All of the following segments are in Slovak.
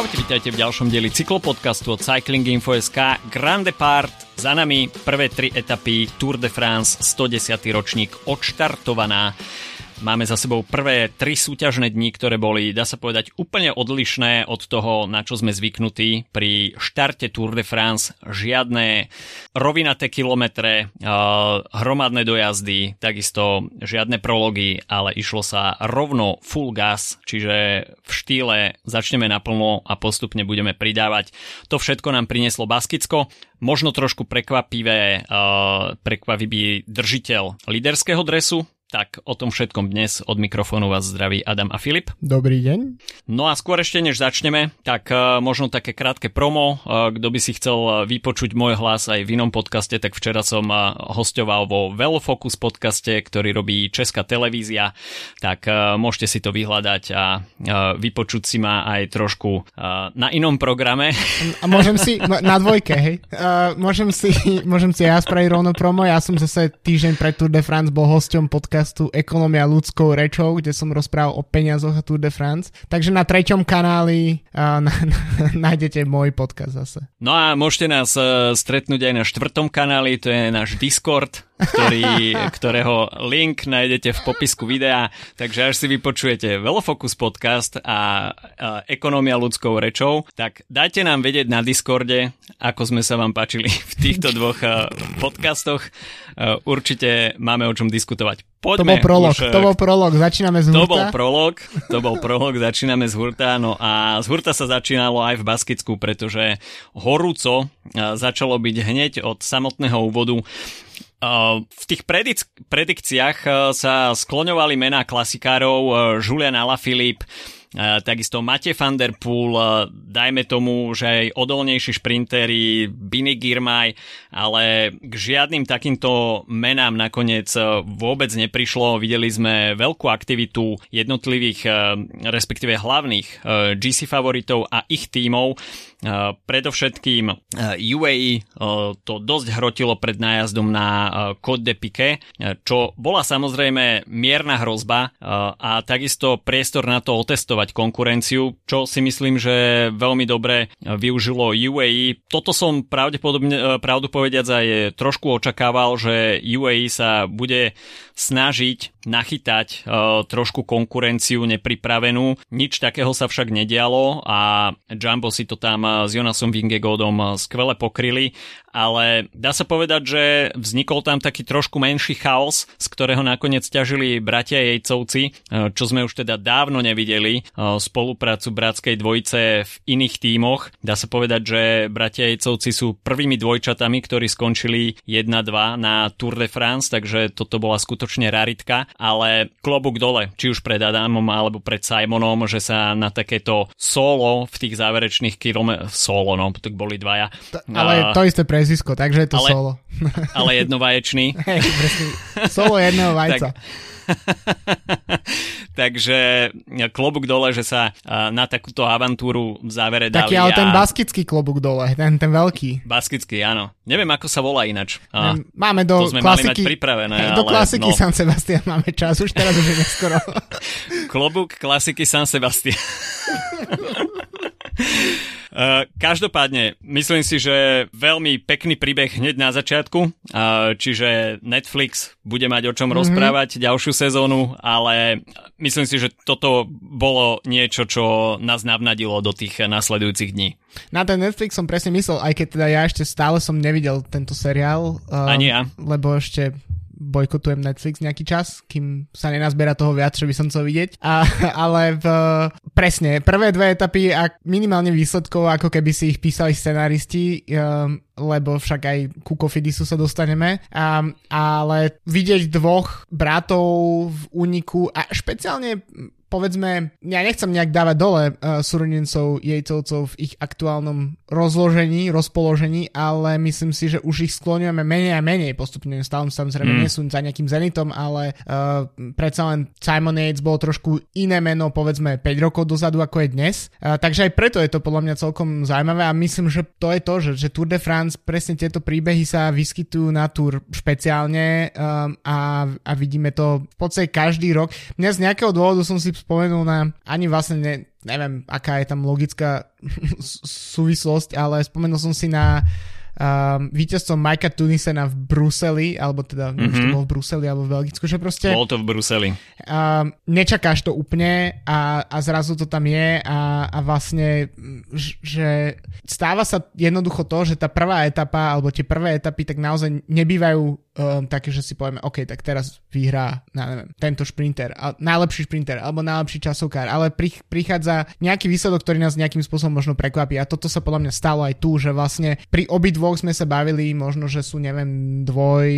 Čaute, vítajte v ďalšom dieli cyklopodcastu od Cycling Info.sk Grand Depart, za nami prvé tri etapy Tour de France 110. ročník odštartovaná. Máme za sebou prvé tri súťažné dni, ktoré boli, dá sa povedať, úplne odlišné od toho, na čo sme zvyknutí. Pri štarte Tour de France žiadne rovinaté kilometre, hromadné dojazdy, takisto žiadne prology, ale išlo sa rovno full gas, čiže v štýle začneme naplno a postupne budeme pridávať. To všetko nám prinieslo Baskicko. Možno trošku prekvapivé, prekvapivý držiteľ líderského dresu, tak o tom všetkom dnes od mikrofónu vás zdraví Adam a Filip. Dobrý deň. No a skôr ešte než začneme, tak uh, možno také krátke promo. Uh, kto by si chcel e, vypočuť môj hlas aj v inom podcaste, tak včera som uh, hostoval vo Velofocus podcaste, ktorý robí Česká televízia. Tak uh, môžete si to vyhľadať a uh, vypočuť si ma aj trošku uh, na inom programe. A môžem si, na dvojke, hej. Uh, môžem si, môžem si ja spraviť rovno promo. Ja som zase týždeň pred Tour de France bol hosťom podcastu podcastu Ekonomia ľudskou rečou, kde som rozprával o peniazoch a Tour de France. Takže na treťom kanáli nájdete môj podcast zase. No a môžete nás uh, stretnúť aj na štvrtom kanáli, to je náš Discord, ktorý, ktorého link nájdete v popisku videa, takže až si vypočujete Velofocus podcast a, a Ekonomia ľudskou rečou, tak dajte nám vedieť na Discorde, ako sme sa vám páčili v týchto dvoch uh, podcastoch. Uh, určite máme o čom diskutovať. Poďme to bol prolog, už, to bol prolog, začíname z hurta. To bol prolog, to bol prolog, začíname z hurta, no a z hurta sa začínalo aj v Baskicku, pretože horúco začalo byť hneď od samotného úvodu. V tých predik- predikciách sa skloňovali mená klasikárov Julian Alaphilippe, takisto Mate van der Poel, dajme tomu, že aj odolnejší šprintery, Bini Girmay, ale k žiadnym takýmto menám nakoniec vôbec neprišlo. Videli sme veľkú aktivitu jednotlivých, respektíve hlavných GC favoritov a ich tímov. Predovšetkým UAE to dosť hrotilo pred nájazdom na Côte de Pique, čo bola samozrejme mierna hrozba a takisto priestor na to otestovať testovať konkurenciu, čo si myslím, že veľmi dobre využilo UAE. Toto som pravdepodobne, e, pravdu povediac aj trošku očakával, že UAE sa bude snažiť nachytať uh, trošku konkurenciu nepripravenú. Nič takého sa však nedialo a Jumbo si to tam s Jonasom Vingegodom skvele pokryli ale dá sa povedať, že vznikol tam taký trošku menší chaos, z ktorého nakoniec ťažili bratia Jejcovci, e, čo sme už teda dávno nevideli, e, spoluprácu bratskej dvojice v iných tímoch. Dá sa povedať, že bratia Jejcovci sú prvými dvojčatami, ktorí skončili 1-2 na Tour de France, takže toto bola skutočne raritka, ale klobúk dole, či už pred Adamom alebo pred Simonom, že sa na takéto solo v tých záverečných kilometroch, solo, no, tak boli dvaja. Ale to isté pre prezisko, takže je to ale, solo. Ale jednovaječný. Hej. Solo jedného vajca. Tak, Takže klobúk dole, že sa na takúto avantúru v závere dali. Taký ale a... ten baskický klobúk dole, ten, ten veľký. Baskický, áno. Neviem, ako sa volá ináč. Máme do to sme klasiky, mali mať pripravené. Do ale, klasiky no. San Sebastian máme čas, už teraz už je neskoro. klobúk klasiky San Sebastian. Uh, každopádne, myslím si, že veľmi pekný príbeh hneď na začiatku, uh, čiže Netflix bude mať o čom mm-hmm. rozprávať ďalšiu sezónu, ale myslím si, že toto bolo niečo, čo nás navnadilo do tých nasledujúcich dní. Na ten Netflix som presne myslel, aj keď teda ja ešte stále som nevidel tento seriál. Uh, Ani ja. Lebo ešte bojkotujem Netflix nejaký čas, kým sa nenazbiera toho viac, čo by som chcel vidieť. A, ale v, presne, prvé dve etapy a minimálne výsledkov, ako keby si ich písali scenáristi, um, lebo však aj ku Kofidisu sa dostaneme. Um, ale vidieť dvoch bratov v úniku a špeciálne povedzme, ja nechcem nejak dávať dole uh, súrodencov jejcovcov v ich aktuálnom rozložení, rozpoložení, ale myslím si, že už ich skloňujeme menej a menej postupne. Stále samozrejme mm. nie sú za nejakým Zenitom, ale uh, predsa len Simon Yates bol trošku iné meno, povedzme 5 rokov dozadu, ako je dnes. Uh, takže aj preto je to podľa mňa celkom zaujímavé a myslím, že to je to, že, že Tour de France, presne tieto príbehy sa vyskytujú na Tour špeciálne um, a, a vidíme to v podstate každý rok. Mňa z nejakého dôvodu som si spomenul na, ani vlastne ne, neviem, aká je tam logická súvislosť, ale spomenul som si na um, víťazstvom Majka Tunisena v Bruseli, alebo teda, mm-hmm. neviem, to bol v Bruseli alebo v Belgicku, že proste... Bol to v Bruseli. Um, nečakáš to úplne a, a zrazu to tam je a, a vlastne, že stáva sa jednoducho to, že tá prvá etapa, alebo tie prvé etapy tak naozaj nebývajú um, také, že si povieme, OK, tak teraz vyhrá, na, neviem, tento šprinter, a, najlepší šprinter, alebo najlepší časovkár, ale pri, prichádza nejaký výsledok, ktorý nás nejakým spôsobom možno prekvapí a toto sa podľa mňa stalo aj tu, že vlastne pri obidvoch sme sa bavili, možno, že sú, neviem, dvoj,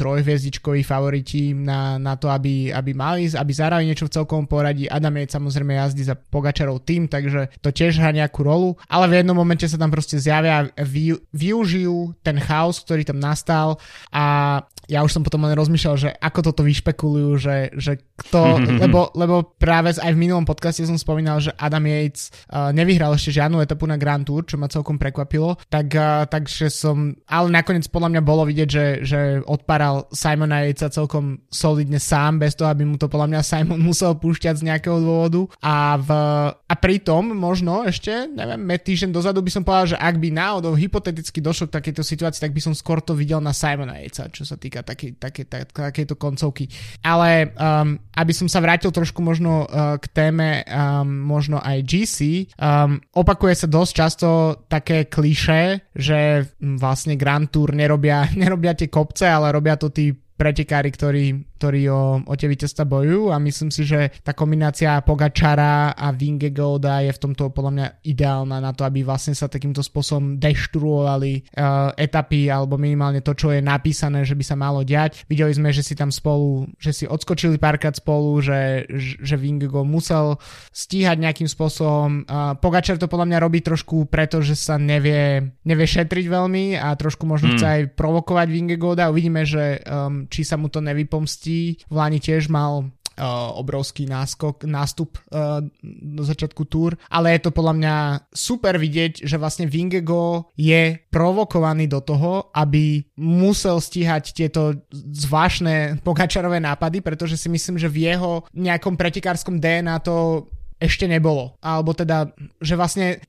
trojhviezdičkoví favoriti na, na to, aby, aby mali, aby zahrali niečo v celkom poradí. Adam je samozrejme jazdí za Pogačarov tým, takže to tiež hrá nejakú rolu, ale v jednom momente sa tam proste zjavia vy, využijú ten chaos, ktorý tam nastal a up ja už som potom len rozmýšľal, že ako toto vyšpekulujú, že, že kto, lebo, lebo práve aj v minulom podcaste som spomínal, že Adam Yates uh, nevyhral ešte žiadnu etapu na Grand Tour, čo ma celkom prekvapilo, tak, uh, takže som, ale nakoniec podľa mňa bolo vidieť, že, že odparal Simona Yatesa celkom solidne sám, bez toho, aby mu to podľa mňa Simon musel púšťať z nejakého dôvodu. A, v, a pritom možno ešte, neviem, týždeň dozadu by som povedal, že ak by náhodou hypoteticky došlo k takejto situácii, tak by som skôr to videl na Simona Yatesa, čo sa týka také, také, také, takéto koncovky. Ale um, aby som sa vrátil trošku možno uh, k téme um, možno aj GC, um, opakuje sa dosť často také kliše, že vlastne Grand Tour nerobia, nerobia tie kopce, ale robia to tí pretekári, ktorí ktorí o, o tie víťazstva bojujú a myslím si, že tá kombinácia Pogačara a Vingegolda je v tomto podľa mňa ideálna na to, aby vlastne sa takýmto spôsobom deštruovali uh, etapy alebo minimálne to, čo je napísané, že by sa malo diať. Videli sme, že si tam spolu, že si odskočili párkrát spolu, že, že Vingego musel stíhať nejakým spôsobom. Uh, Pogačar to podľa mňa robí trošku preto, že sa nevie, nevie šetriť veľmi a trošku možno mm. chce aj provokovať Vingegolda. Uvidíme, že um, či sa mu to nevypomstí v Lani tiež mal Uh, obrovský náskok, nástup uh, do začiatku túr, ale je to podľa mňa super vidieť, že vlastne Vingego je provokovaný do toho, aby musel stíhať tieto zvláštne pokačarové nápady, pretože si myslím, že v jeho nejakom pretekárskom DNA to ešte nebolo. Alebo teda, že vlastne,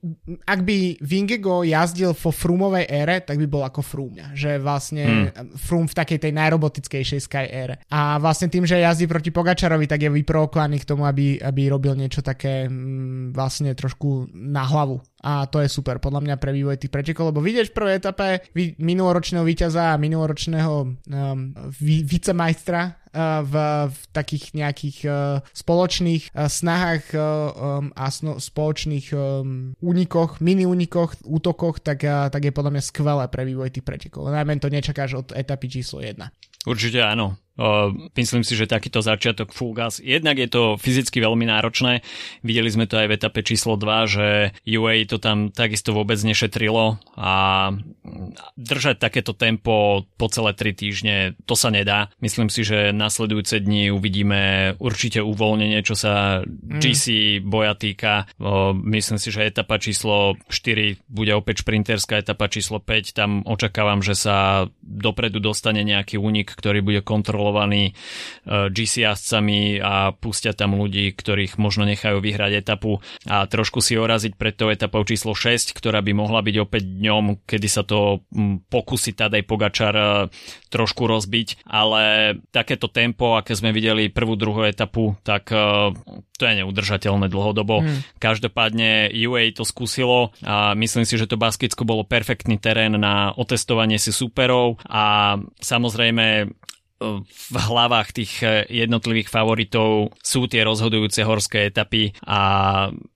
ak by Vingego jazdil vo Frumovej ére, tak by bol ako Froome. Že vlastne hmm. Froome v takej tej najrobotickejšej Sky ére. A vlastne tým, že jazdí proti Pogačarovi, tak je vyprovokovaný k tomu, aby, aby robil niečo také mm, vlastne trošku na hlavu a to je super podľa mňa pre vývoj tých pretekov, lebo vidieť v prvej etape minuloročného víťaza a minuloročného um, vicemajstra v, v takých nejakých uh, spoločných uh, snahách a spoločných únikoch, mini únikoch, útokoch, tak, tak je podľa mňa skvelé pre vývoj tých pretekov. Najmä to nečakáš od etapy číslo 1. Určite áno. Uh, myslím si, že takýto začiatok full gas. Jednak je to fyzicky veľmi náročné. Videli sme to aj v etape číslo 2, že UA to tam takisto vôbec nešetrilo a držať takéto tempo po celé 3 týždne, to sa nedá. Myslím si, že nasledujúce dni uvidíme určite uvoľnenie, čo sa mm. GC boja týka. Uh, myslím si, že etapa číslo 4 bude opäť šprinterská, etapa číslo 5, tam očakávam, že sa dopredu dostane nejaký únik, ktorý bude kontrolovať kontrolovaní e, GC jazdcami a pustia tam ľudí, ktorých možno nechajú vyhrať etapu a trošku si oraziť pred tou etapou číslo 6, ktorá by mohla byť opäť dňom, kedy sa to pokusí Tadej Pogačar e, trošku rozbiť, ale takéto tempo, aké sme videli prvú, druhú etapu, tak e, to je neudržateľné dlhodobo. Hmm. Každopádne UA to skúsilo a myslím si, že to Baskicko bolo perfektný terén na otestovanie si superov a samozrejme v hlavách tých eh, jednotlivých favoritov sú tie rozhodujúce horské etapy a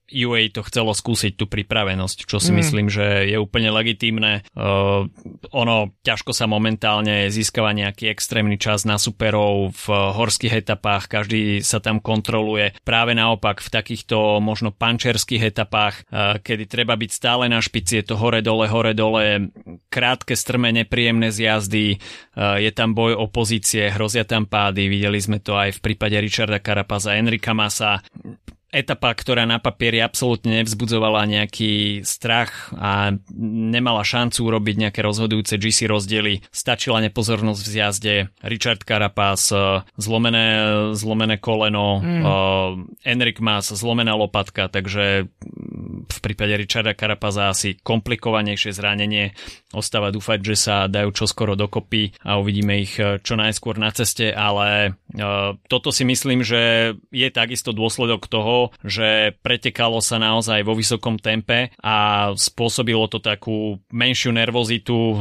UA to chcelo skúsiť tú pripravenosť, čo si mm. myslím, že je úplne legitímne. Uh, ono ťažko sa momentálne získava nejaký extrémny čas na superov v horských etapách, každý sa tam kontroluje. Práve naopak v takýchto možno pančerských etapách, uh, kedy treba byť stále na špici, je to hore-dole, hore-dole, krátke, strme, nepríjemné zjazdy, uh, je tam boj opozície, hrozia tam pády, videli sme to aj v prípade Richarda Carapaza, Enrika Masa etapa, ktorá na papieri absolútne nevzbudzovala nejaký strach a nemala šancu urobiť nejaké rozhodujúce GC rozdiely. Stačila nepozornosť v zjazde, Richard Carapaz, zlomené, zlomené koleno, mm. uh, Enric Mas, zlomená lopatka, takže v prípade Richarda Carapaza asi komplikovanejšie zranenie. Ostáva dúfať, že sa dajú čoskoro dokopy a uvidíme ich čo najskôr na ceste, ale uh, toto si myslím, že je takisto dôsledok toho, že pretekalo sa naozaj vo vysokom tempe a spôsobilo to takú menšiu nervozitu uh,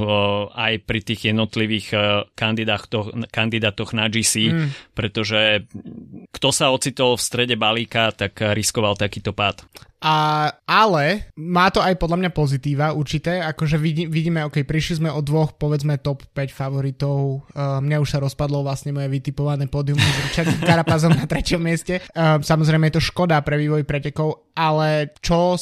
aj pri tých jednotlivých kandidátoch, kandidátoch na GC, mm. pretože kto sa ocitol v strede balíka, tak riskoval takýto pád. A, ale má to aj podľa mňa pozitíva určité, akože vidí, vidíme, ok, prišli sme od dvoch, povedzme top 5 favoritov, uh, mňa už sa rozpadlo vlastne moje vytipované pódium s Richardom Karapazom na treťom mieste. Uh, samozrejme je to škoda pre vývoj pretekov, ale čo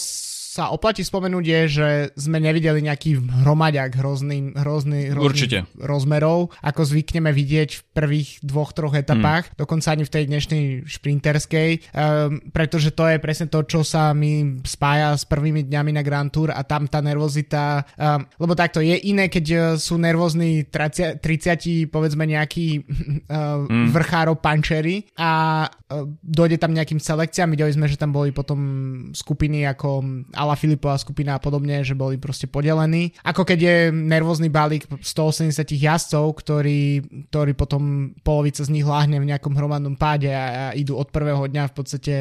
sa oplatí spomenúť je, že sme nevideli nejaký hromaďak hrozný, hrozný, hrozný Určite. rozmerov, ako zvykneme vidieť v prvých dvoch, troch etapách, mm. dokonca ani v tej dnešnej šprinterskej, um, pretože to je presne to, čo sa mi spája s prvými dňami na Grand Tour a tam tá nervozita, um, lebo takto je iné, keď e, sú nervózni 30, 30 povedzme nejakí uh, mm. vrchárov pančery a uh, dojde tam nejakým selekciám, videli sme, že tam boli potom skupiny ako Ala Filipová skupina a podobne, že boli proste podelení. Ako keď je nervózny balík 180 jazdcov, ktorí, ktorí potom polovica z nich láhne v nejakom hromadnom páde a, a idú od prvého dňa v podstate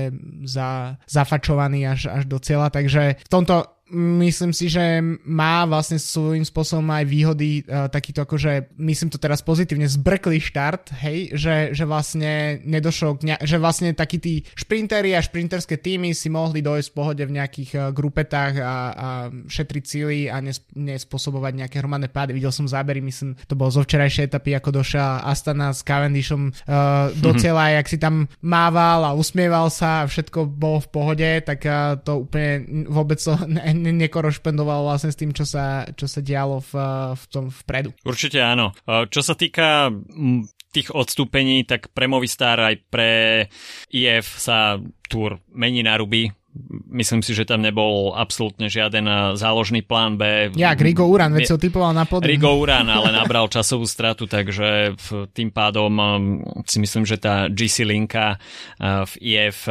za, zafačovaní až, až do cieľa. Takže v tomto myslím si, že má vlastne svojím spôsobom aj výhody uh, takýto akože, myslím to teraz pozitívne, zbrklý štart, hej, že, že vlastne nedošlo k ne- že vlastne takí tí šprintery a šprinterské týmy si mohli dojsť v pohode v nejakých uh, grupetách a, a šetriť cíly a nes- nespôsobovať nejaké hromadné pády. Videl som zábery, myslím, to bolo zo včerajšej etapy, ako došiel Astana s Cavendishom uh, do cieľa, mm-hmm. jak si tam mával a usmieval sa a všetko bolo v pohode, tak uh, to úplne vôbec to ne- nekorošpendoval vlastne s tým, čo sa, čo sa dialo v, v tom vpredu. Určite áno. Čo sa týka tých odstúpení, tak pre Movistar aj pre IF sa túr mení na ruby Myslím si, že tam nebol absolútne žiaden eh, záložný plán B. Ja, Rigo Uran, veď ho typoval na podľa. Rigo Uran, ale nabral časovú stratu, takže tým pádom eh, si myslím, že tá GC linka eh, v IF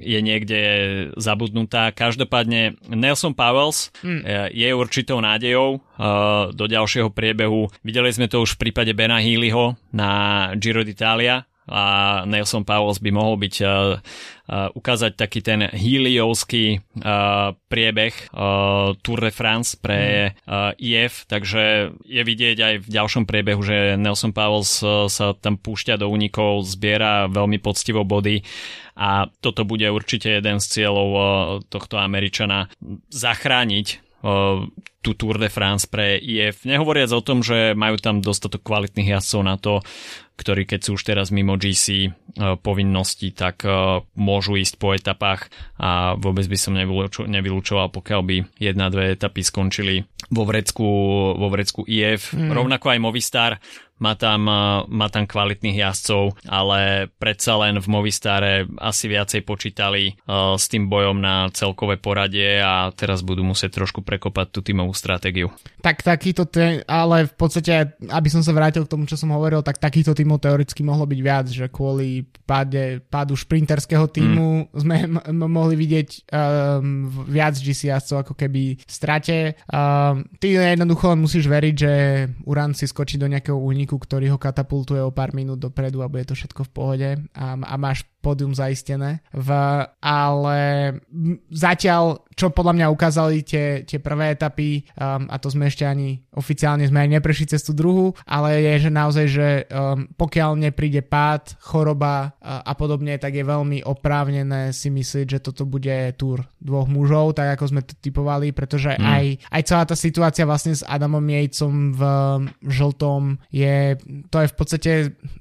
je niekde zabudnutá. Každopádne Nelson Powells hmm. je určitou nádejou do ďalšieho priebehu. Videli sme to už v prípade Bena Healyho na Giro d'Italia, a Nelson Powell by mohol byť uh, uh, ukázať taký ten heliovský uh, priebeh uh, Tour de France pre uh, IF, takže je vidieť aj v ďalšom priebehu, že Nelson Powell uh, sa tam púšťa do únikov, zbiera veľmi poctivo body a toto bude určite jeden z cieľov uh, tohto Američana zachrániť tú Tour de France pre IF. Nehovoriac o tom, že majú tam dostatok kvalitných jazdcov na to, ktorí keď sú už teraz mimo GC e, povinnosti, tak uh, môžu ísť po etapách a vôbec by som nevylúčo, nevylúčoval, pokiaľ by jedna, dve etapy skončili vo vrecku, vo vrecku IF. Mm. Rovnako aj Movistar má tam, má tam kvalitných jazdcov, ale predsa len v Movistare asi viacej počítali s tým bojom na celkové poradie a teraz budú musieť trošku prekopať tú tímovú stratégiu. Tak takýto, te, ale v podstate, aby som sa vrátil k tomu, čo som hovoril, tak takýchto tímov teoreticky mohlo byť viac, že kvôli páde, pádu šprinterského týmu mm. sme m- mohli vidieť um, viac GC jazdcov ako keby v strate. Um, ty jednoducho musíš veriť, že Uran si skočí do nejakého úniku ktorý ho katapultuje o pár minút dopredu a bude to všetko v pohode a, a máš pódium zaistené. V, ale zatiaľ, čo podľa mňa ukázali tie, tie prvé etapy, um, a to sme ešte ani oficiálne sme aj neprešli cez tú druhú, ale je, že naozaj, že um, pokiaľ nepríde pád, choroba uh, a podobne, tak je veľmi oprávnené si myslieť, že toto bude túr dvoch mužov, tak ako sme to typovali, pretože mm. aj, aj celá tá situácia vlastne s Adamom Jejcom v žltom je, to je v podstate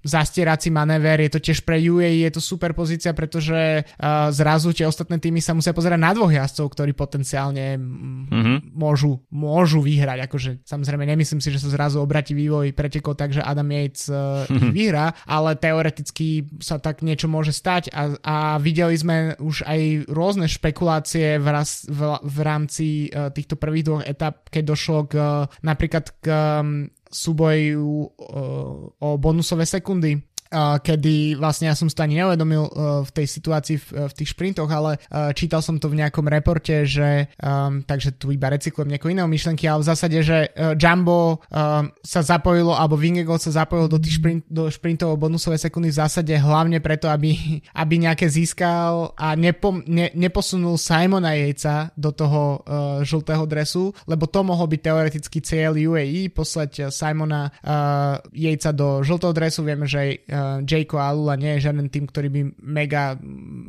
zastierací manéver, je to tiež pre UAE, je to super super pozícia, pretože uh, zrazu tie ostatné týmy sa musia pozerať na dvoch jazdcov, ktorí potenciálne mm-hmm. môžu, môžu vyhrať. Akože samozrejme nemyslím si, že sa zrazu obratí vývoj pretekov tak, že Adam Yates uh, mm-hmm. vyhrá, ale teoreticky sa tak niečo môže stať a, a videli sme už aj rôzne špekulácie v, raz, v, v rámci uh, týchto prvých dvoch etap, keď došlo k uh, napríklad k um, súboju uh, o bonusové sekundy kedy vlastne ja som si ani neuvedomil uh, v tej situácii v, v tých šprintoch, ale uh, čítal som to v nejakom reporte, že um, takže tu iba recyklujem nejakého iného myšlenky, ale v zásade, že Jumbo um, sa zapojilo, alebo Vingegaard sa zapojil do tých šprint, do šprintov bonusové sekundy v zásade hlavne preto, aby, aby nejaké získal a nepo, ne, neposunul Simona Jejca do toho uh, žltého dresu, lebo to mohol byť teoreticky cieľ UAE, poslať Simona uh, Jejca do žltého dresu, vieme, že uh, Jayko Alula nie je žiaden tým, ktorý by mega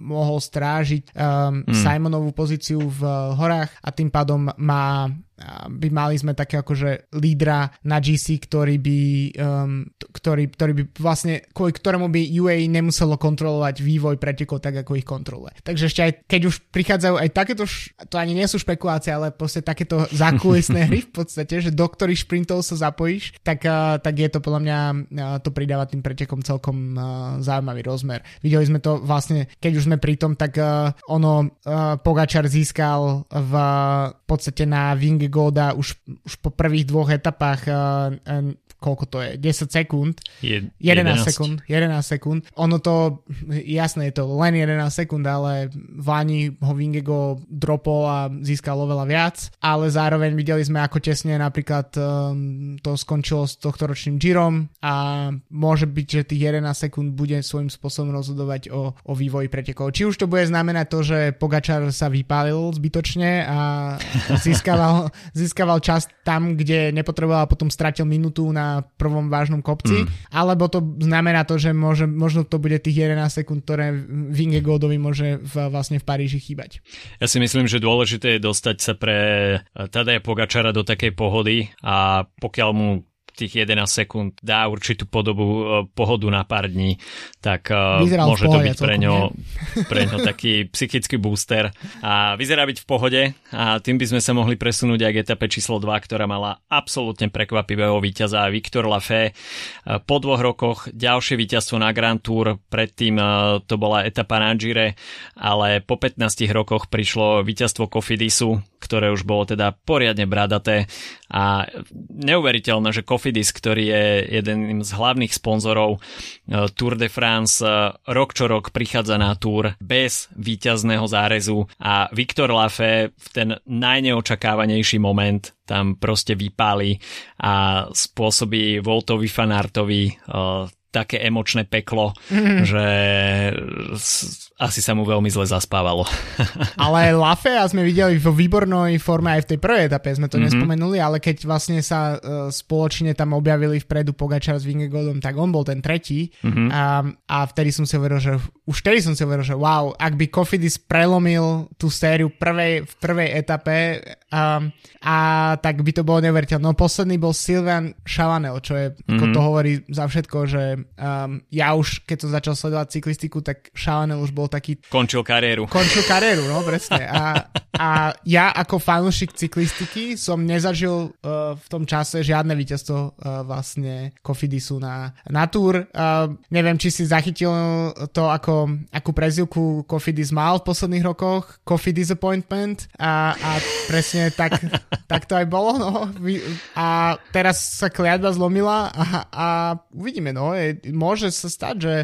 mohol strážiť um, mm. Simonovú pozíciu v uh, horách a tým pádom má by mali sme také akože lídra na GC, ktorý by, um, ktorý, ktorý by vlastne, kvôli ktorému by UAE nemuselo kontrolovať vývoj pretekov tak, ako ich kontroluje. Takže ešte aj, keď už prichádzajú aj takéto, to ani nie sú špekulácie, ale proste takéto zákulisné hry v podstate, že do ktorých šprintov sa zapojíš, tak, uh, tak je to podľa mňa, uh, to pridáva tým pretekom celkom uh, zaujímavý rozmer. Videli sme to vlastne, keď už sme pri tom, tak uh, ono uh, Pogačar získal v podstate na Wing Goda už, už po prvých dvoch etapách uh, uh, koľko to je, 10 sekúnd. Je, 11, 11 sekúnd, 11 sekúnd. Ono to, jasné, je to len 11 sekúnd, ale Vani ho Vingego dropol a získal oveľa viac, ale zároveň videli sme, ako tesne napríklad um, to skončilo s tohto ročným Girom a môže byť, že tých 11 sekúnd bude svojím spôsobom rozhodovať o, o vývoji pretekov. Či už to bude znamenať to, že Pogačar sa vypálil zbytočne a získaval, získaval čas tam, kde nepotreboval a potom stratil minútu na prvom vážnom kopci, mm. alebo to znamená to, že môže, možno to bude tých 11 sekúnd, ktoré Vingegaardovi môže v, vlastne v Paríži chýbať. Ja si myslím, že dôležité je dostať sa pre Tadeja Pogačara do takej pohody a pokiaľ mu tých 11 sekúnd dá určitú podobu uh, pohodu na pár dní, tak uh, môže to byť pre ňo, pre ňo taký psychický booster. A vyzerá byť v pohode a tým by sme sa mohli presunúť aj k etape číslo 2, ktorá mala absolútne prekvapivého víťaza Viktor Lafay. Uh, po dvoch rokoch ďalšie víťazstvo na Grand Tour, predtým to bola etapa na Gire, ale po 15 rokoch prišlo víťazstvo Kofidisu, ktoré už bolo teda poriadne bradaté a neuveriteľné, že Kofidis, ktorý je jeden z hlavných sponzorov e, Tour de France, e, rok čo rok prichádza na Tour bez víťazného zárezu. A Viktor Lafay v ten najneočakávanejší moment tam proste vypáli a spôsobí Voltovi Fanartovi uh, také emočné peklo, mm. že asi sa mu veľmi zle zaspávalo. ale Lafea sme videli vo výbornej forme aj v tej prvej etape, sme to mm-hmm. nespomenuli, ale keď vlastne sa uh, spoločne tam objavili vpredu Pogačar s Vingegaardom, tak on bol ten tretí mm-hmm. a, a vtedy som si hovoril, že už vtedy som si hovoril, že wow, ak by Kofidis prelomil tú sériu prvej, v prvej etape um, a tak by to bolo neuveriteľné. No posledný bol Silvan Chavanel, čo je, mm-hmm. ako to hovorí za všetko, že um, ja už, keď som začal sledovať cyklistiku, tak Chavanel už bol taký... Končil kariéru. Končil kariéru, no presne. A, a ja ako fanúšik cyklistiky som nezažil uh, v tom čase žiadne víťazstvo uh, vlastne Kofidisu na, na túr. Uh, neviem, či si zachytil to, ako, akú prezivku Kofidis mal v posledných rokoch. Coffee Disappointment. A, a presne tak, tak to aj bolo. No. A teraz sa kliatba zlomila a, a uvidíme. No. Môže sa stať, že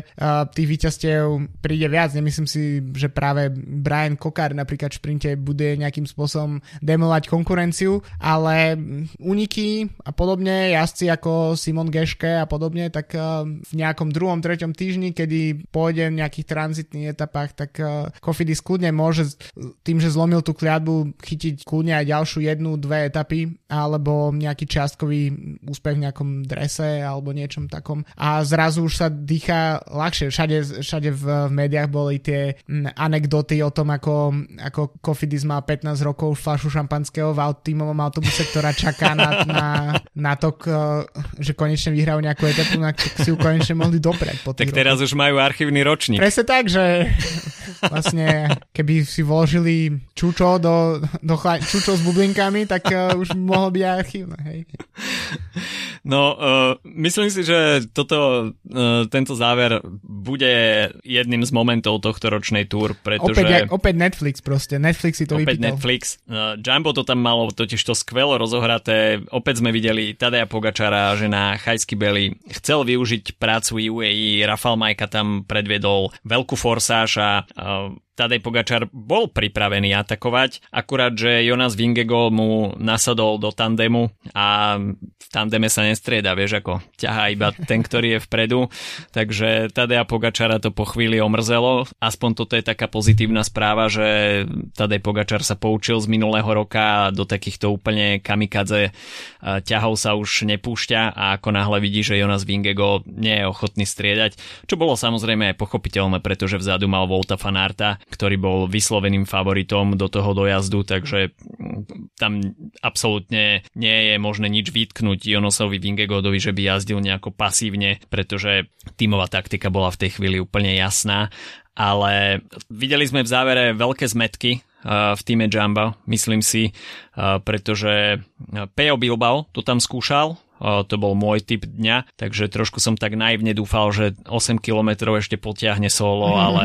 tých víťazstiev príde viac. Nemyslím Myslím si, že práve Brian Kokar napríklad v šprinte bude nejakým spôsobom demovať konkurenciu, ale uniky a podobne, jazdci ako Simon Geške a podobne, tak v nejakom druhom, treťom týždni, kedy pôjde v nejakých tranzitných etapách, tak Kofidis kľudne môže tým, že zlomil tú kliatbu, chytiť kľudne aj aj ďalšiu jednu, dve etapy, alebo nejaký čiastkový úspech v nejakom drese alebo niečom takom. A zrazu už sa dýcha ľahšie. Všade, všade v, v médiách boli tie anekdoty o tom, ako, ako Kofidis má 15 rokov fľašu šampanského v tímovom autobuse, ktorá čaká na, na, na to, že konečne vyhrajú nejakú etapu, na si ju konečne mohli doprieť. Po tak teraz už majú archívny ročník. Presne tak, že vlastne keby si vložili čučo do, do chla- čučo s bublinkami, tak uh, už mohlo byť aj archívne. Hej. No, uh, myslím si, že toto, uh, tento záver bude jedným z momentov tohto ročnej túr, pretože... Opäť, opäť Netflix proste, Netflix si to Opäť vypýtal. Netflix. Uh, Jumbo to tam malo totiž to skvelo rozohraté. Opäť sme videli Tadeja Pogačara, že na Chajsky Beli chcel využiť prácu UAE, Rafal Majka tam predviedol veľkú forsáž a uh, Tadej Pogačar bol pripravený atakovať, akurát, že Jonas Vingegol mu nasadol do tandemu a v tandeme sa nestrieda, vieš ako ťahá iba ten, ktorý je vpredu, takže Tadej Pogačara to po chvíli omrzelo, aspoň toto je taká pozitívna správa, že Tadej Pogačar sa poučil z minulého roka a do takýchto úplne kamikadze ťahov sa už nepúšťa a ako náhle vidí, že Jonas Vingego nie je ochotný striedať, čo bolo samozrejme aj pochopiteľné, pretože vzadu mal Volta Fanarta, ktorý bol vysloveným favoritom do toho dojazdu, takže tam absolútne nie je možné nič vytknúť Jonosovi Vingegodovi, že by jazdil nejako pasívne, pretože tímová taktika bola v tej chvíli úplne jasná. Ale videli sme v závere veľké zmetky v týme Jamba, myslím si, pretože Pejo Bilbao to tam skúšal, to bol môj typ dňa, takže trošku som tak naivne dúfal, že 8 km ešte potiahne solo, mm. ale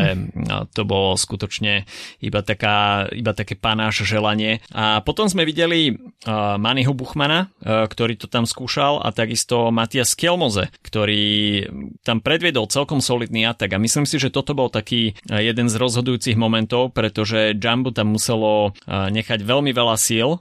to bolo skutočne iba, taká, iba také panáš želanie. A potom sme videli Manihu Buchmana, ktorý to tam skúšal a takisto Matias Kielmoze, ktorý tam predviedol celkom solidný atak a myslím si, že toto bol taký jeden z rozhodujúcich momentov, pretože Jumbo tam muselo nechať veľmi veľa síl,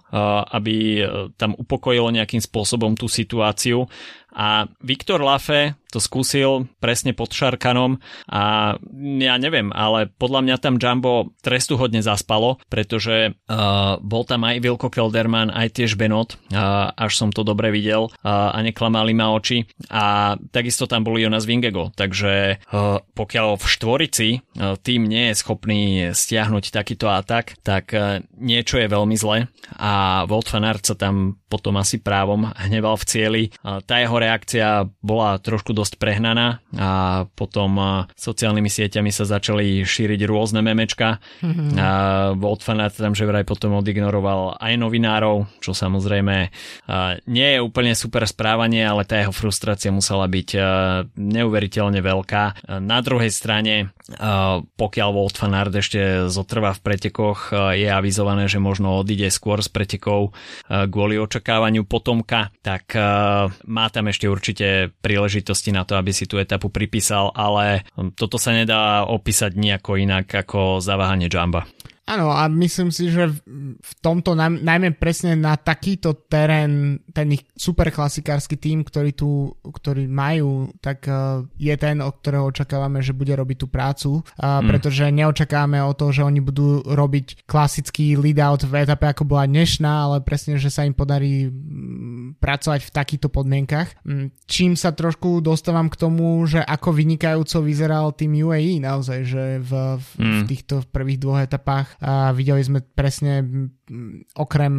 aby tam upokojilo nejakým spôsobom tú situáciu situáciu a Viktor Lafe to skúsil presne pod Šarkanom a ja neviem, ale podľa mňa tam Jumbo trestuhodne zaspalo, pretože uh, bol tam aj Vilko Kelderman, aj tiež Benot, uh, až som to dobre videl uh, a neklamali ma oči a takisto tam bol Jonas Vingego, takže uh, pokiaľ v štvorici uh, tým nie je schopný stiahnuť takýto atak, tak uh, niečo je veľmi zle a Volt sa tam potom asi právom hneval v cieli. Uh, tá jeho reakcia bola trošku dosť prehnaná a potom sociálnymi sieťami sa začali šíriť rôzne memečka. Mm-hmm. A Fanat tam že vraj potom odignoroval aj novinárov, čo samozrejme nie je úplne super správanie, ale tá jeho frustrácia musela byť neuveriteľne veľká. Na druhej strane, pokiaľ Volt Fanart ešte zotrvá v pretekoch, je avizované, že možno odíde skôr z pretekov kvôli očakávaniu potomka, tak má tam ešte určite príležitosti na to, aby si tú etapu pripísal, ale toto sa nedá opísať nejako inak ako zaváhanie Jamba. Áno, a myslím si, že v tomto najmä presne na takýto terén, ten ich super klasikársky tým, ktorý tu, ktorý majú, tak uh, je ten, od ktorého očakávame, že bude robiť tú prácu, mm. pretože neočakávame o to, že oni budú robiť klasický lead-out v etape, ako bola dnešná, ale presne, že sa im podarí pracovať v takýchto podmienkach. Čím sa trošku dostávam k tomu, že ako vynikajúco vyzeral tým UAE naozaj, že v, v, mm. v týchto prvých dvoch etapách a videli sme presne okrem,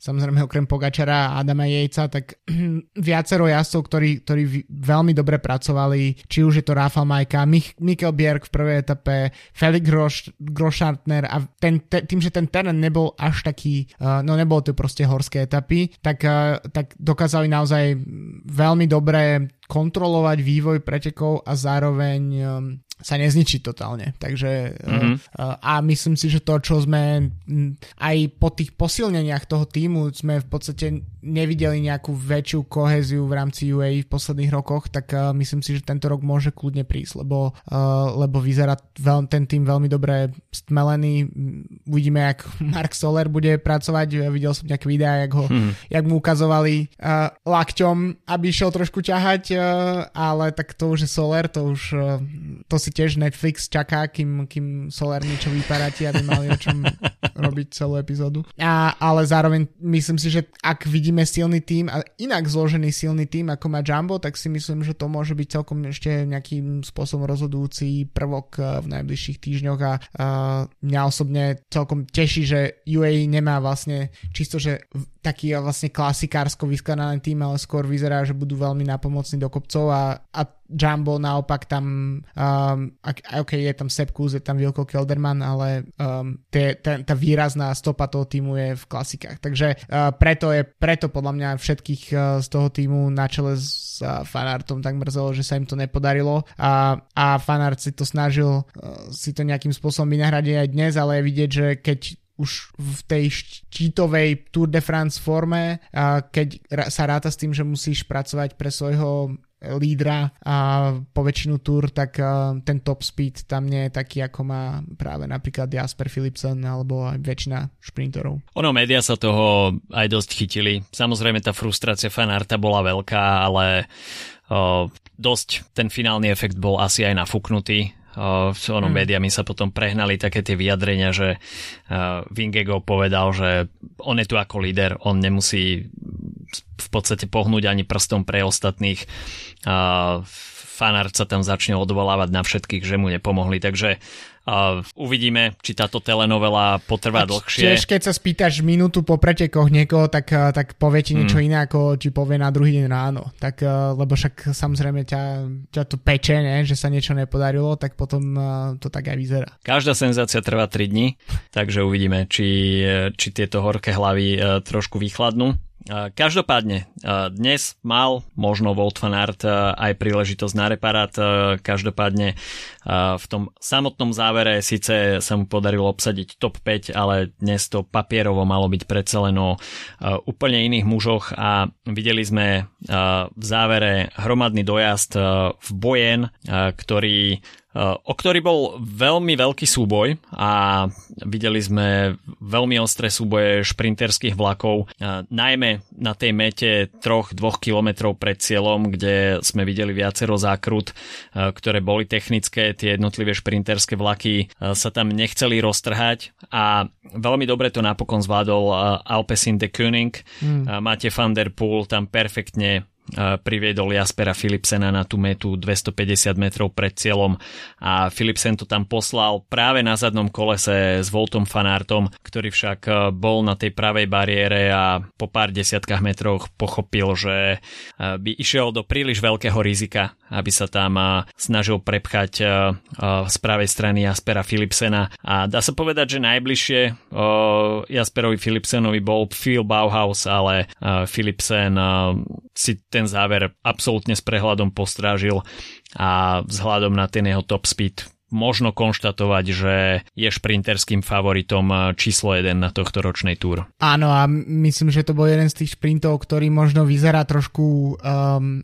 samozrejme okrem Pogačara a Adama Jejca, tak viacero jazdcov, ktorí, ktorí veľmi dobre pracovali, či už je to Rafa Majka, Mich- Mikkel Bjerg v prvej etape, Felix Groš, Grošartner a ten, te, tým, že ten terén nebol až taký, no nebolo to proste horské etapy, tak, tak dokázali naozaj veľmi dobre kontrolovať vývoj pretekov a zároveň sa nezničiť totálne. Takže mm-hmm. a myslím si, že to, čo sme aj po tých posilneniach toho týmu sme v podstate nevideli nejakú väčšiu koheziu v rámci UAE v posledných rokoch, tak myslím si, že tento rok môže kľudne prísť, lebo, lebo vyzerá veľ, ten tým veľmi dobre stmelený. Uvidíme, jak Mark Soler bude pracovať. Ja videl som nejaké videá, jak, ho, mm. jak mu ukazovali uh, lakťom, aby išiel trošku ťahať uh, ale tak to už je Soler, to už to si tiež Netflix čaká, kým, kým Soler niečo vyparatí, aby mali o čom robiť celú epizódu. A, ale zároveň myslím si, že ak vidíme silný tým a inak zložený silný tým ako má Jumbo, tak si myslím, že to môže byť celkom ešte nejakým spôsobom rozhodujúci prvok v najbližších týždňoch a, a mňa osobne celkom teší, že UAE nemá vlastne čisto, že taký vlastne klasikársko vyskladaný tým, ale skôr vyzerá, že budú veľmi napomocní do kopcov a, a Jumbo naopak tam, um, ok, je tam Sepp Kuz, je tam Wilko Kelderman, ale um, te, te, tá výrazná stopa toho týmu je v klasikách. Takže uh, preto je, preto podľa mňa všetkých uh, z toho týmu na čele s uh, fanartom tak mrzelo, že sa im to nepodarilo a, a fanart si to snažil uh, si to nejakým spôsobom vynahradiť aj dnes, ale je vidieť, že keď už v tej štítovej Tour de France forme, keď sa ráta s tým, že musíš pracovať pre svojho lídra a po väčšinu túr, tak ten top speed tam nie je taký, ako má práve napríklad Jasper Philipsen alebo aj väčšina šprinterov. Ono, média sa toho aj dosť chytili. Samozrejme tá frustrácia fanarta bola veľká, ale o, dosť ten finálny efekt bol asi aj nafúknutý ono hmm. médiami sa potom prehnali také tie vyjadrenia, že Vingego povedal, že on je tu ako líder, on nemusí v podstate pohnúť ani prstom pre ostatných. Uh, fanart sa tam začne odvolávať na všetkých, že mu nepomohli, takže Uh, uvidíme, či táto telenovela potrvá dlhšie. Tiež keď sa spýtaš minútu po pretekoch niekoho, tak, tak povie ti niečo mm. iné, ako ti povie na druhý deň ráno. Tak, uh, lebo však samozrejme ťa, ťa to peče, ne? že sa niečo nepodarilo, tak potom uh, to tak aj vyzerá. Každá senzácia trvá 3 dní, takže uvidíme, či, či tieto horké hlavy uh, trošku vychladnú. Každopádne, dnes mal možno Volt van Aert aj príležitosť na reparát. Každopádne v tom samotnom závere síce sa mu podarilo obsadiť top 5, ale dnes to papierovo malo byť predsa len o úplne iných mužoch a videli sme v závere hromadný dojazd v Bojen, ktorý o ktorý bol veľmi veľký súboj a videli sme veľmi ostré súboje šprinterských vlakov, najmä na tej mete troch, dvoch kilometrov pred cieľom, kde sme videli viacero zákrut, ktoré boli technické, tie jednotlivé šprinterské vlaky sa tam nechceli roztrhať a veľmi dobre to napokon zvládol Alpecin de König. Mm. Máte van der Poel tam perfektne priviedol Jaspera Philipsena na tú metu 250 metrov pred cieľom a Philipsen to tam poslal práve na zadnom kolese s Voltom Fanartom, ktorý však e, bol na tej pravej bariére a po pár desiatkách metroch pochopil, že e, by išiel do príliš veľkého rizika, aby sa tam e, snažil prepchať z pravej strany Jaspera Philipsena. A dá sa povedať, že najbližšie Jasperovi Philipsenovi bol Phil Bauhaus, ale Philipsen si ten záver absolútne s prehľadom postrážil a vzhľadom na ten jeho top speed možno konštatovať, že je šprinterským favoritom eh, číslo 1 na tohto ročnej túr. Áno a myslím, že to bol jeden z tých šprintov, ktorý možno vyzerá trošku um,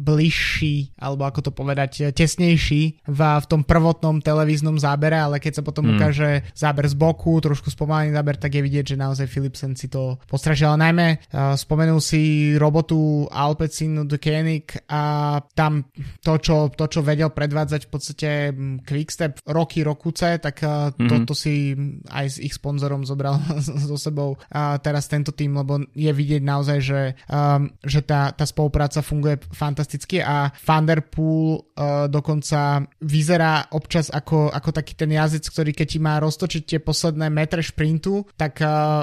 bližší, alebo ako to povedať, tesnejší v, v tom prvotnom televíznom zábere, ale keď sa potom mm. ukáže záber z boku, trošku spomalený záber, tak je vidieť, že naozaj Philipsen si to postražil. Najmä uh, spomenul si robotu Alpecin de Koenig a tam to čo, to, čo vedel predvádzať v podstate hm, Quickstep roky, rokuce, tak mm-hmm. toto si aj s ich sponzorom zobral so sebou a teraz tento tým, lebo je vidieť naozaj, že, um, že tá, tá spolupráca funguje fantasticky a Thunderpool uh, dokonca vyzerá občas ako, ako taký ten jazyc, ktorý keď ti má roztočiť tie posledné metre šprintu, tak uh,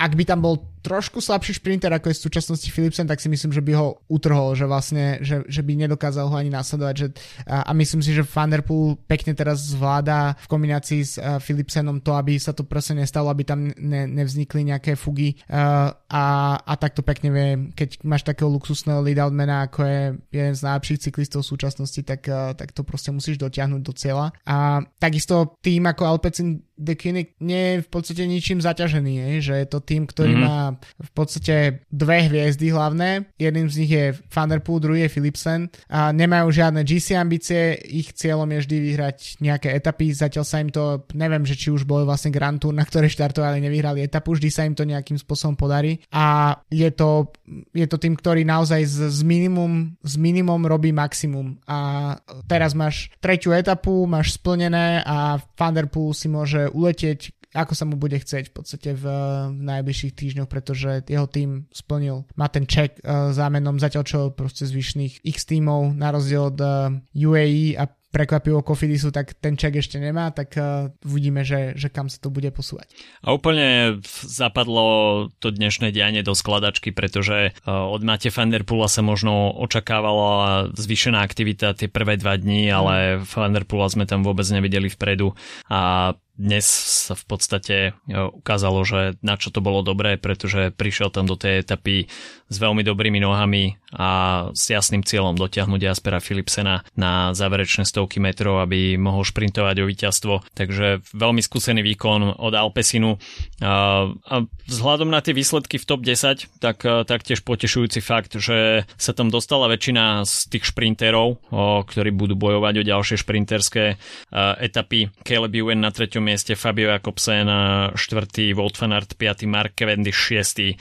ak by tam bol trošku slabší šprinter ako je v súčasnosti Philipsen, tak si myslím, že by ho utrhol, že vlastne, že, že by nedokázal ho ani nasledovať. Že, a, a myslím si, že Vanderpool pekne teraz zvláda v kombinácii s uh, Philipsenom to, aby sa to proste nestalo, aby tam ne, nevznikli nejaké fugy uh, a, a takto pekne vie, keď máš takého luxusného lead outmana, ako je jeden z najlepších cyklistov v súčasnosti, tak, uh, tak to proste musíš dotiahnuť do cieľa. A takisto tým ako Alpecin The Kinnick nie je v podstate ničím zaťažený, je, že je to tým, ktorý mm-hmm. má v podstate dve hviezdy hlavné. Jedným z nich je Thunderpool, druhý je Philipsen. A nemajú žiadne GC ambície, ich cieľom je vždy vyhrať nejaké etapy. Zatiaľ sa im to, neviem, že či už bol vlastne Grand Tour, na ktoré štartovali, nevyhrali etapu, vždy sa im to nejakým spôsobom podarí. A je to, je to tým, ktorý naozaj z, z, minimum, z minimum robí maximum. A teraz máš tretiu etapu, máš splnené a Thunderpool si môže uletieť ako sa mu bude chcieť v podstate v, v najbližších týždňoch, pretože jeho tým splnil, má ten check uh, zámenom, zatiaľ čo proste zvyšných x tímov na rozdiel od uh, UAE a prekvapivo Kofidisu, tak ten ček ešte nemá, tak uh, uvidíme, že, že kam sa to bude posúvať. A úplne zapadlo to dnešné dianie do skladačky, pretože uh, od Mate van der Pula sa možno očakávala zvýšená aktivita tie prvé dva dní, ale mm. van der Pula sme tam vôbec nevideli vpredu a dnes sa v podstate e, ukázalo, že na čo to bolo dobré, pretože prišiel tam do tej etapy s veľmi dobrými nohami a s jasným cieľom dotiahnuť Jaspera Philipsena na záverečné stovky metrov, aby mohol šprintovať o víťazstvo. Takže veľmi skúsený výkon od Alpesinu. A vzhľadom na tie výsledky v top 10, tak taktiež potešujúci fakt, že sa tam dostala väčšina z tých šprinterov, ktorí budú bojovať o ďalšie šprinterské etapy. Caleb Ewan na treťom mieste, Fabio Jakobsen 4. Wout van Aert 5. Mark Cavendish 6.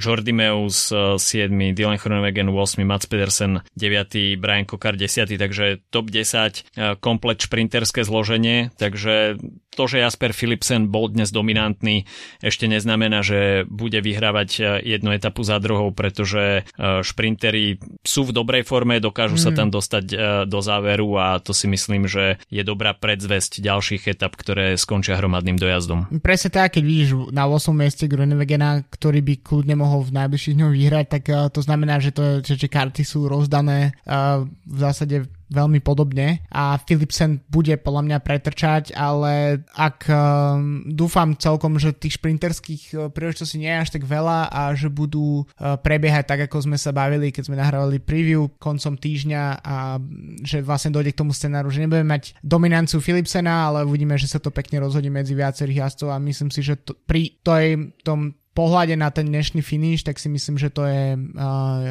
Jordi Meus 7. Dylan Groenewegen 8. Mats Pedersen 9. Brian Kokar 10. Takže top 10 komplet šprinterské zloženie, takže to, že Jasper Philipsen bol dnes dominantný, ešte neznamená, že bude vyhrávať jednu etapu za druhou, pretože šprintery sú v dobrej forme, dokážu mm. sa tam dostať do záveru a to si myslím, že je dobrá predzvesť ďalších etap, ktoré skončia hromadným dojazdom. Presne tak, keď vidíš na 8. mieste Grunewegena, ktorý by kľudne mohol v najbližších dňoch vyhrať, tak to znamená, že, to, že, že karty sú rozdané v zásade veľmi podobne a Philipsen bude podľa mňa pretrčať, ale ak um, dúfam celkom, že tých šprinterských uh, príležitostí nie je až tak veľa a že budú uh, prebiehať tak, ako sme sa bavili, keď sme nahrávali preview koncom týždňa a že vlastne dojde k tomu scenáru, že nebudeme mať dominanciu Philipsena, ale uvidíme, že sa to pekne rozhodí medzi viacerých jazdcov a myslím si, že to, pri tej, tom pohľade na ten dnešný finish, tak si myslím, že to je uh,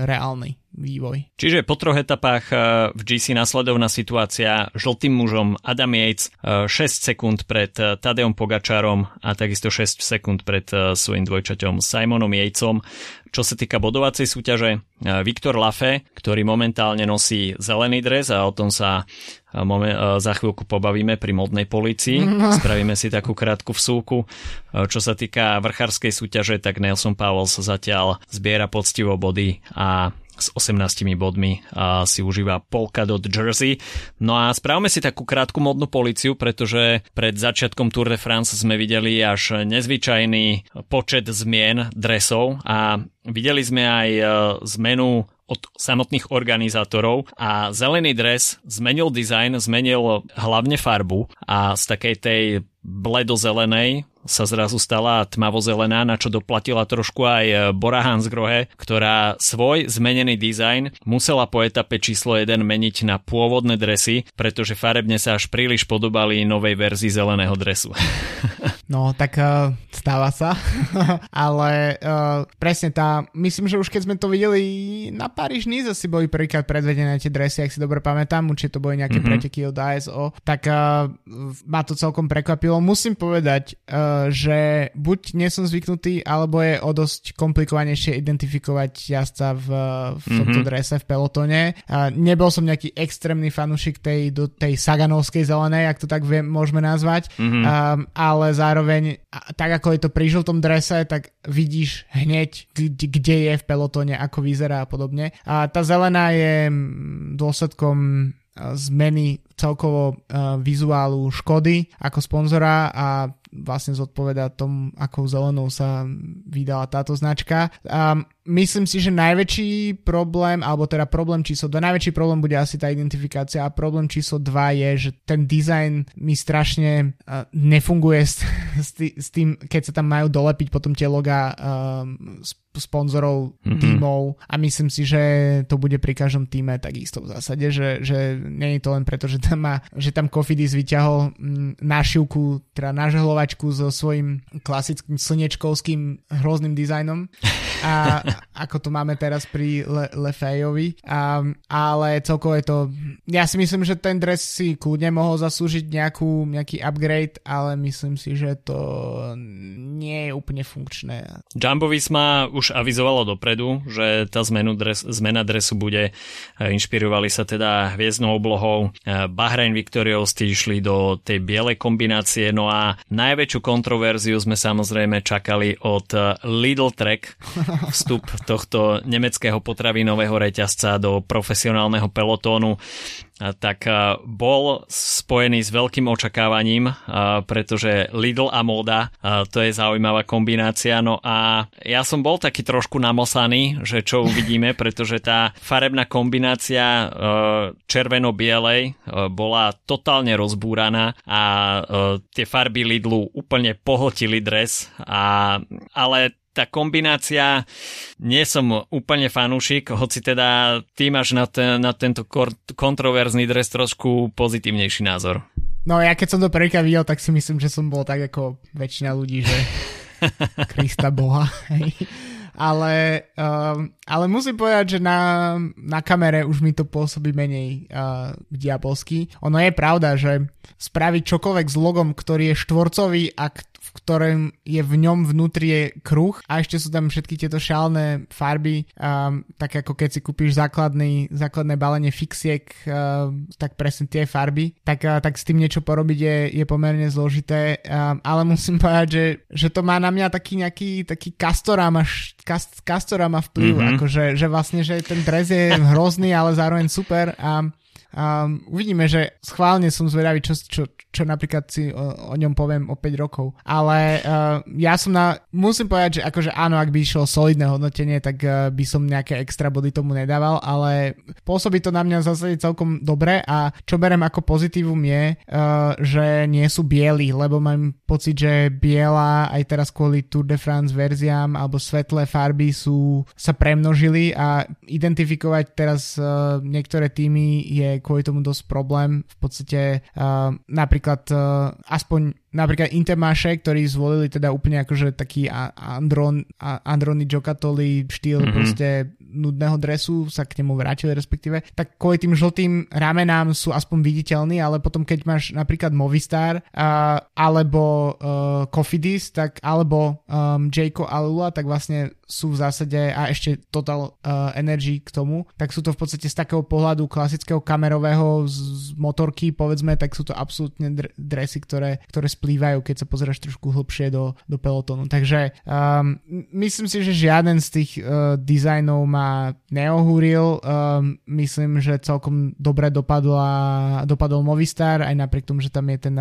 reálny vývoj. Čiže po troch etapách uh, v GC nasledovná situácia žltým mužom Adam Yates uh, 6 sekúnd pred uh, Tadeom Pogačarom a takisto 6 sekúnd pred svojim dvojčaťom Simonom Yatesom. Čo sa týka bodovacej súťaže, Viktor Lafe, ktorý momentálne nosí zelený dres a o tom sa momen- za chvíľku pobavíme pri modnej policii. Spravíme si takú krátku vsúku. Čo sa týka vrchárskej súťaže, tak Nelson Powell sa zatiaľ zbiera poctivo body a s 18 bodmi a si užíva Polkadot Jersey. No a správame si takú krátku modnú policiu, pretože pred začiatkom Tour de France sme videli až nezvyčajný počet zmien dresov a videli sme aj e, zmenu od samotných organizátorov a zelený dres zmenil dizajn, zmenil hlavne farbu a z takej tej bledozelenej sa zrazu stala tmavozelená, na čo doplatila trošku aj e, Bora Hansgrohe, ktorá svoj zmenený dizajn musela po etape číslo 1 meniť na pôvodné dresy, pretože farebne sa až príliš podobali novej verzii zeleného dresu. No, tak uh, stáva sa, ale uh, presne tá, myslím, že už keď sme to videli na Paríž Nice asi boli prvýkrát predvedené tie dresy, ak si dobre pamätám, určite to boli nejaké mm-hmm. preteky od ASO, tak uh, ma to celkom prekvapilo. Musím povedať, uh, že buď nie som zvyknutý, alebo je o dosť komplikovanejšie identifikovať jazdca v, v tomto mm-hmm. drese, v pelotone. A nebol som nejaký extrémny fanúšik tej, do tej saganovskej zelenej, ak to tak viem, môžeme nazvať, mm-hmm. um, ale zároveň, tak ako je to pri žltom drese, tak vidíš hneď, kde, kde je v pelotone, ako vyzerá a podobne. A tá zelená je dôsledkom zmeny celkovo uh, vizuálu Škody ako sponzora a vlastne zodpoveda tomu, akou zelenou sa vydala táto značka. Um, myslím si, že najväčší problém, alebo teda problém číslo 2, najväčší problém bude asi tá identifikácia a problém číslo 2 je, že ten dizajn mi strašne uh, nefunguje s, s, tý, s tým, keď sa tam majú dolepiť potom tie logá um, sponzorov mm-hmm. tímov a myslím si, že to bude pri každom týme takisto v zásade, že, že nie je to len preto, že tam, má, že tam Kofidis vyťahol mm, nášivku, teda nažehlovačku so svojím klasickým slnečkovským hrozným dizajnom a ako to máme teraz pri Le- Lefejovi a, ale celkovo je to ja si myslím, že ten dres si kľudne mohol zaslúžiť nejakú, nejaký upgrade, ale myslím si, že to nie je úplne funkčné. Jumbo Visma už avizovalo dopredu, že tá zmenu dres, zmena dresu bude. E, inšpirovali sa teda hviezdnou oblohou. E, Bahrain Victorious išli do tej bielej kombinácie, no a najväčšiu kontroverziu sme samozrejme čakali od e, Lidl Trek, vstup tohto nemeckého potravinového reťazca do profesionálneho pelotónu tak bol spojený s veľkým očakávaním, pretože Lidl a Moda, to je zaujímavá kombinácia. No a ja som bol taký trošku namosaný, že čo uvidíme, pretože tá farebná kombinácia červeno-bielej bola totálne rozbúraná a tie farby Lidlu úplne pohltili dres, a, ale tá kombinácia, nie som úplne fanúšik, hoci teda ty máš na, ten, na tento kontroverzný dres trošku pozitívnejší názor. No ja keď som to prvýkrát videl, tak si myslím, že som bol tak ako väčšina ľudí, že Krista Boha. ale, um, ale musím povedať, že na, na kamere už mi to pôsobí menej uh, diabolsky. Ono je pravda, že spraviť čokoľvek s logom, ktorý je štvorcový a ktorém je v ňom vnútri je kruh a ešte sú tam všetky tieto šálne farby, um, tak ako keď si kúpiš základný, základné balenie fixiek, um, tak presne tie farby, tak, uh, tak s tým niečo porobiť je, je pomerne zložité, um, ale musím povedať, že, že to má na mňa taký nejaký taký kastorama, kast, kastorama vplyv, mm-hmm. akože že vlastne, že ten dres je hrozný, ale zároveň super a Um, uvidíme, že schválne som zvedavý, čo, čo, čo napríklad si o, o ňom poviem o 5 rokov. Ale uh, ja som na... Musím povedať, že akože áno, ak by išlo solidné hodnotenie, tak uh, by som nejaké extra body tomu nedával, ale pôsobí to na mňa zase celkom dobre a čo berem ako pozitívum je, uh, že nie sú bieli, lebo mám pocit, že biela aj teraz kvôli Tour de France verziám alebo svetlé farby sú sa premnožili a identifikovať teraz uh, niektoré týmy je kvôli tomu dosť problém. V podstate uh, napríklad uh, aspoň napríklad Intermarché, ktorí zvolili teda úplne akože taký Andron, Androny Giocattoli štýl mm-hmm. proste nudného dresu sa k nemu vrátili respektíve, tak kvôli tým žltým ramenám sú aspoň viditeľní, ale potom keď máš napríklad Movistar uh, alebo uh, Cofidis, tak alebo um, Jayco Alula, tak vlastne sú v zásade a ešte Total uh, Energy k tomu, tak sú to v podstate z takého pohľadu klasického kamerového z, z motorky, povedzme, tak sú to absolútne dr- dresy, ktoré, ktoré splývajú, keď sa pozrieš trošku hlbšie do, do pelotónu. Takže um, myslím si, že žiaden z tých uh, dizajnov ma neohúril. Um, myslím, že celkom dobre dopadla, dopadol Movistar, aj napriek tomu, že tam je ten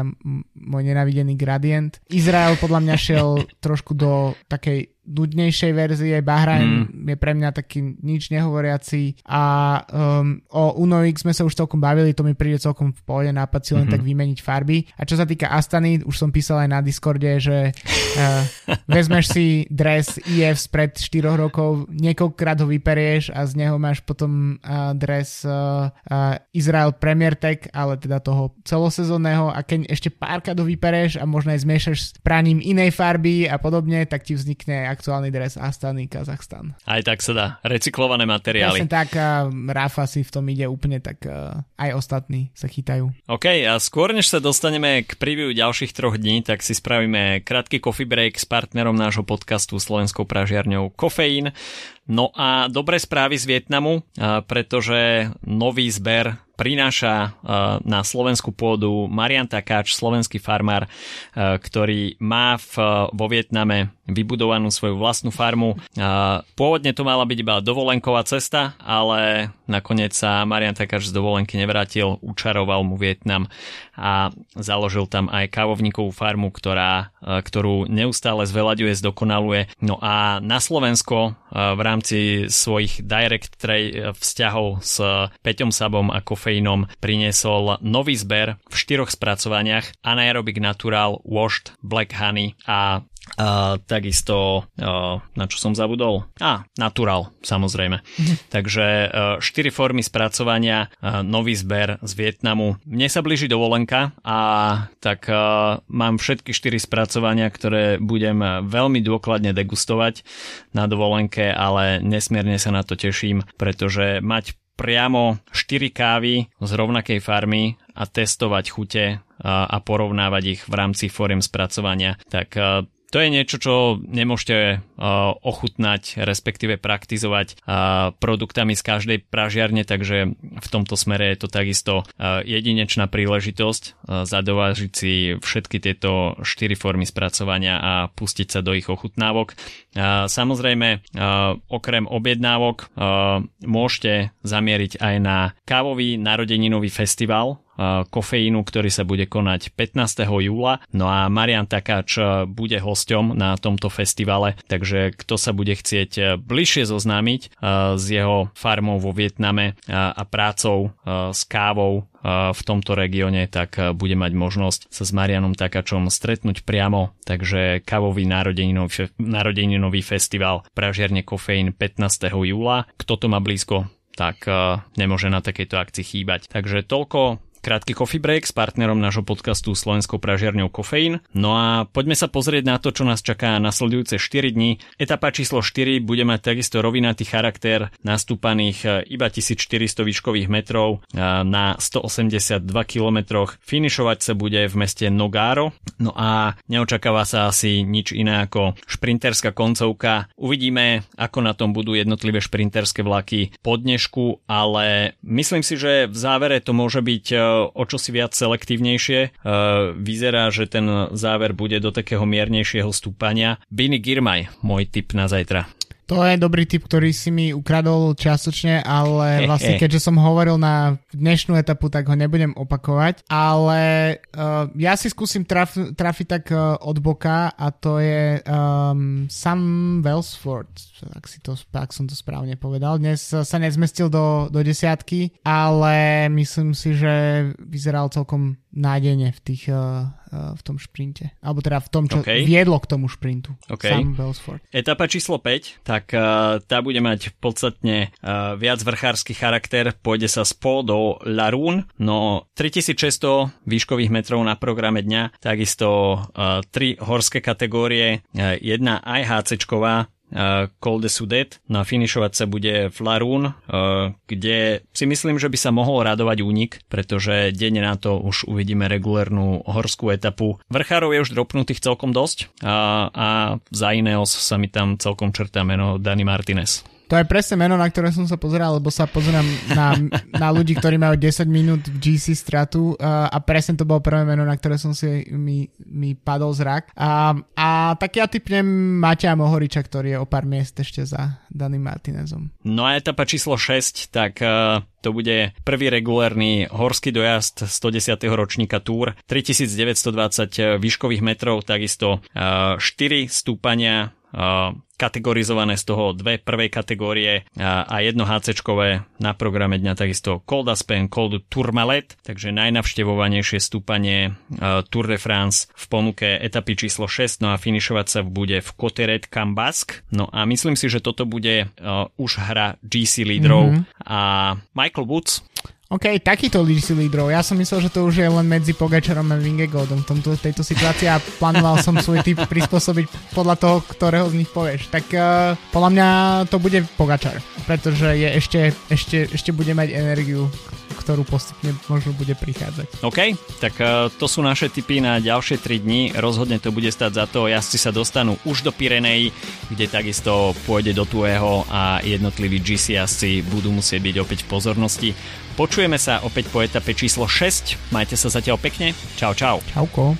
môj nenavidený gradient. Izrael podľa mňa šiel trošku do takej nudnejšej verzie. Bahrain mm. je pre mňa taký nič nehovoriaci a um, o Uno X sme sa už celkom bavili, to mi príde celkom v pohode nápad si len mm-hmm. tak vymeniť farby. A čo sa týka Astany, už som písal aj na Discorde, že uh, vezmeš si dres IF spred 4 rokov, niekoľkokrát ho vyperieš a z neho máš potom uh, dres uh, uh, Israel Premier Tech, ale teda toho celosezónneho a keď ešte párkrát ho vypereš a možno aj zmiešaš s praním inej farby a podobne, tak ti vznikne aktuálny dres Astany Kazachstan. Aj tak sa dá. Recyklované materiály. Presne tak, Rafa si v tom ide úplne tak aj ostatní sa chytajú. OK, a skôr než sa dostaneme k preview ďalších troch dní, tak si spravíme krátky coffee break s partnerom nášho podcastu Slovenskou pražiarňou Kofeín. No a dobré správy z Vietnamu, pretože nový zber prináša na slovenskú pôdu Marian Takáč, slovenský farmár, ktorý má v, vo Vietname vybudovanú svoju vlastnú farmu. Pôvodne to mala byť iba dovolenková cesta, ale nakoniec sa Marian Takáč z dovolenky nevrátil, učaroval mu Vietnam a založil tam aj kávovníkovú farmu, ktorá, ktorú neustále zveľaďuje, zdokonaluje. No a na Slovensko v rámci svojich direct trade vzťahov s Peťom Sabom a kofeínom priniesol nový zber v štyroch spracovaniach Anaerobic Natural, Washed, Black Honey a a takisto, na čo som zabudol? A, natural, samozrejme. Mhm. Takže štyri formy spracovania, nový zber z Vietnamu. Mne sa blíži dovolenka a tak mám všetky štyri spracovania, ktoré budem veľmi dôkladne degustovať na dovolenke, ale nesmierne sa na to teším, pretože mať priamo 4 kávy z rovnakej farmy a testovať chute a porovnávať ich v rámci fóriem spracovania, tak to je niečo, čo nemôžete ochutnať, respektíve praktizovať produktami z každej pražiarne, takže v tomto smere je to takisto jedinečná príležitosť zadovážiť si všetky tieto štyri formy spracovania a pustiť sa do ich ochutnávok. Samozrejme, okrem objednávok môžete zamieriť aj na kávový narodeninový festival, kofeínu, ktorý sa bude konať 15. júla. No a Marian Takáč bude hosťom na tomto festivale, takže kto sa bude chcieť bližšie zoznámiť s jeho farmou vo Vietname a prácou s kávou v tomto regióne, tak bude mať možnosť sa s Marianom Takačom stretnúť priamo. Takže kávový narodeninový, narodeninový festival Pražiarne kofeín 15. júla. Kto to má blízko, tak nemôže na takejto akcii chýbať. Takže toľko krátky coffee break s partnerom nášho podcastu Slovenskou pražiarňou Kofeín. No a poďme sa pozrieť na to, čo nás čaká nasledujúce 4 dní. Etapa číslo 4 bude mať takisto rovinatý charakter nastúpaných e, iba 1400 výškových metrov e, na 182 km. Finišovať sa bude v meste Nogaro. No a neočakáva sa asi nič iné ako šprinterská koncovka. Uvidíme, ako na tom budú jednotlivé šprinterské vlaky po dnešku, ale myslím si, že v závere to môže byť e, o čo si viac selektívnejšie. E, vyzerá, že ten záver bude do takého miernejšieho stúpania. Bini Girmay, môj tip na zajtra. To je dobrý tip, ktorý si mi ukradol čiastočne, ale vlastne keďže som hovoril na dnešnú etapu, tak ho nebudem opakovať. Ale uh, ja si skúsim traf, trafiť tak uh, od boka a to je um, Sam Wellsford, ak, si to, ak som to správne povedal. Dnes sa nezmestil do, do desiatky, ale myslím si, že vyzeral celkom nádejne v, tých, uh, uh, v tom šprinte. Alebo teda v tom, čo okay. viedlo k tomu šprintu. Okay. Sam Belsford. Etapa číslo 5, tak uh, tá bude mať podstatne uh, viac vrchársky charakter. Pôjde sa spol do Larun, no 3600 výškových metrov na programe dňa, takisto uh, tri horské kategórie, uh, jedna uh, Col de Sudet. No a finišovať sa bude v Larun, uh, kde si myslím, že by sa mohol radovať únik, pretože deň na to už uvidíme regulérnu horskú etapu. Vrchárov je už dropnutých celkom dosť a, a za Ineos sa mi tam celkom črtá meno Dani Martinez. To je presne meno, na ktoré som sa pozeral, lebo sa pozerám na, na ľudí, ktorí majú 10 minút v GC stratu a presne to bolo prvé meno, na ktoré som si mi, mi padol zrak. A, a tak ja typnem Matia Mohoriča, ktorý je o pár miest ešte za Daným Martinezom. No a etapa číslo 6, tak uh, to bude prvý regulárny horský dojazd 110. ročníka Tour, 3920 výškových metrov, takisto uh, 4 stúpania kategorizované z toho dve prvej kategórie a jedno HC na programe dňa takisto Cold Aspen, Cold Tourmalet, takže najnavštevovanejšie stúpanie Tour de France v ponuke etapy číslo 6, no a finišovať sa bude v Coteret Cambask. No a myslím si, že toto bude už hra GC lídrov mm-hmm. a Michael Woods OK, takýto si lídrov. Ja som myslel, že to už je len medzi Pogačarom a Vingegaardom v tomto, tejto situácii a plánoval som svoj typ prispôsobiť podľa toho, ktorého z nich povieš. Tak uh, podľa mňa to bude Pogačar, pretože je ešte, ešte, ešte bude mať energiu, ktorú postupne možno bude prichádzať. OK, tak uh, to sú naše tipy na ďalšie 3 dní. Rozhodne to bude stať za to. Jazdci sa dostanú už do Pirenej, kde takisto pôjde do Tuého a jednotliví GC jazdci budú musieť byť opäť v pozornosti. Počujeme sa opäť po etape číslo 6. Majte sa zatiaľ pekne. Čau, čau. Čauko.